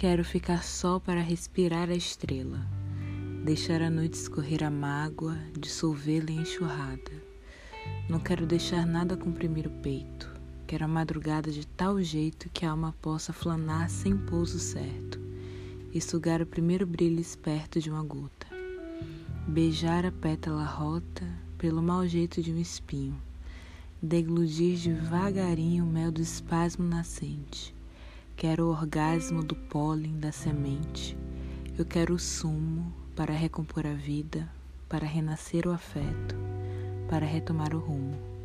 Quero ficar só para respirar a estrela, deixar a noite escorrer a mágoa, dissolvê-la em enxurrada. Não quero deixar nada comprimir o peito. Quero a madrugada de tal jeito que a alma possa flanar sem pouso certo e sugar o primeiro brilho esperto de uma gota. Beijar a pétala rota pelo mau jeito de um espinho. Degludir devagarinho o mel do espasmo nascente Quero o orgasmo do pólen da semente. Eu quero o sumo para recompor a vida, para renascer o afeto, para retomar o rumo.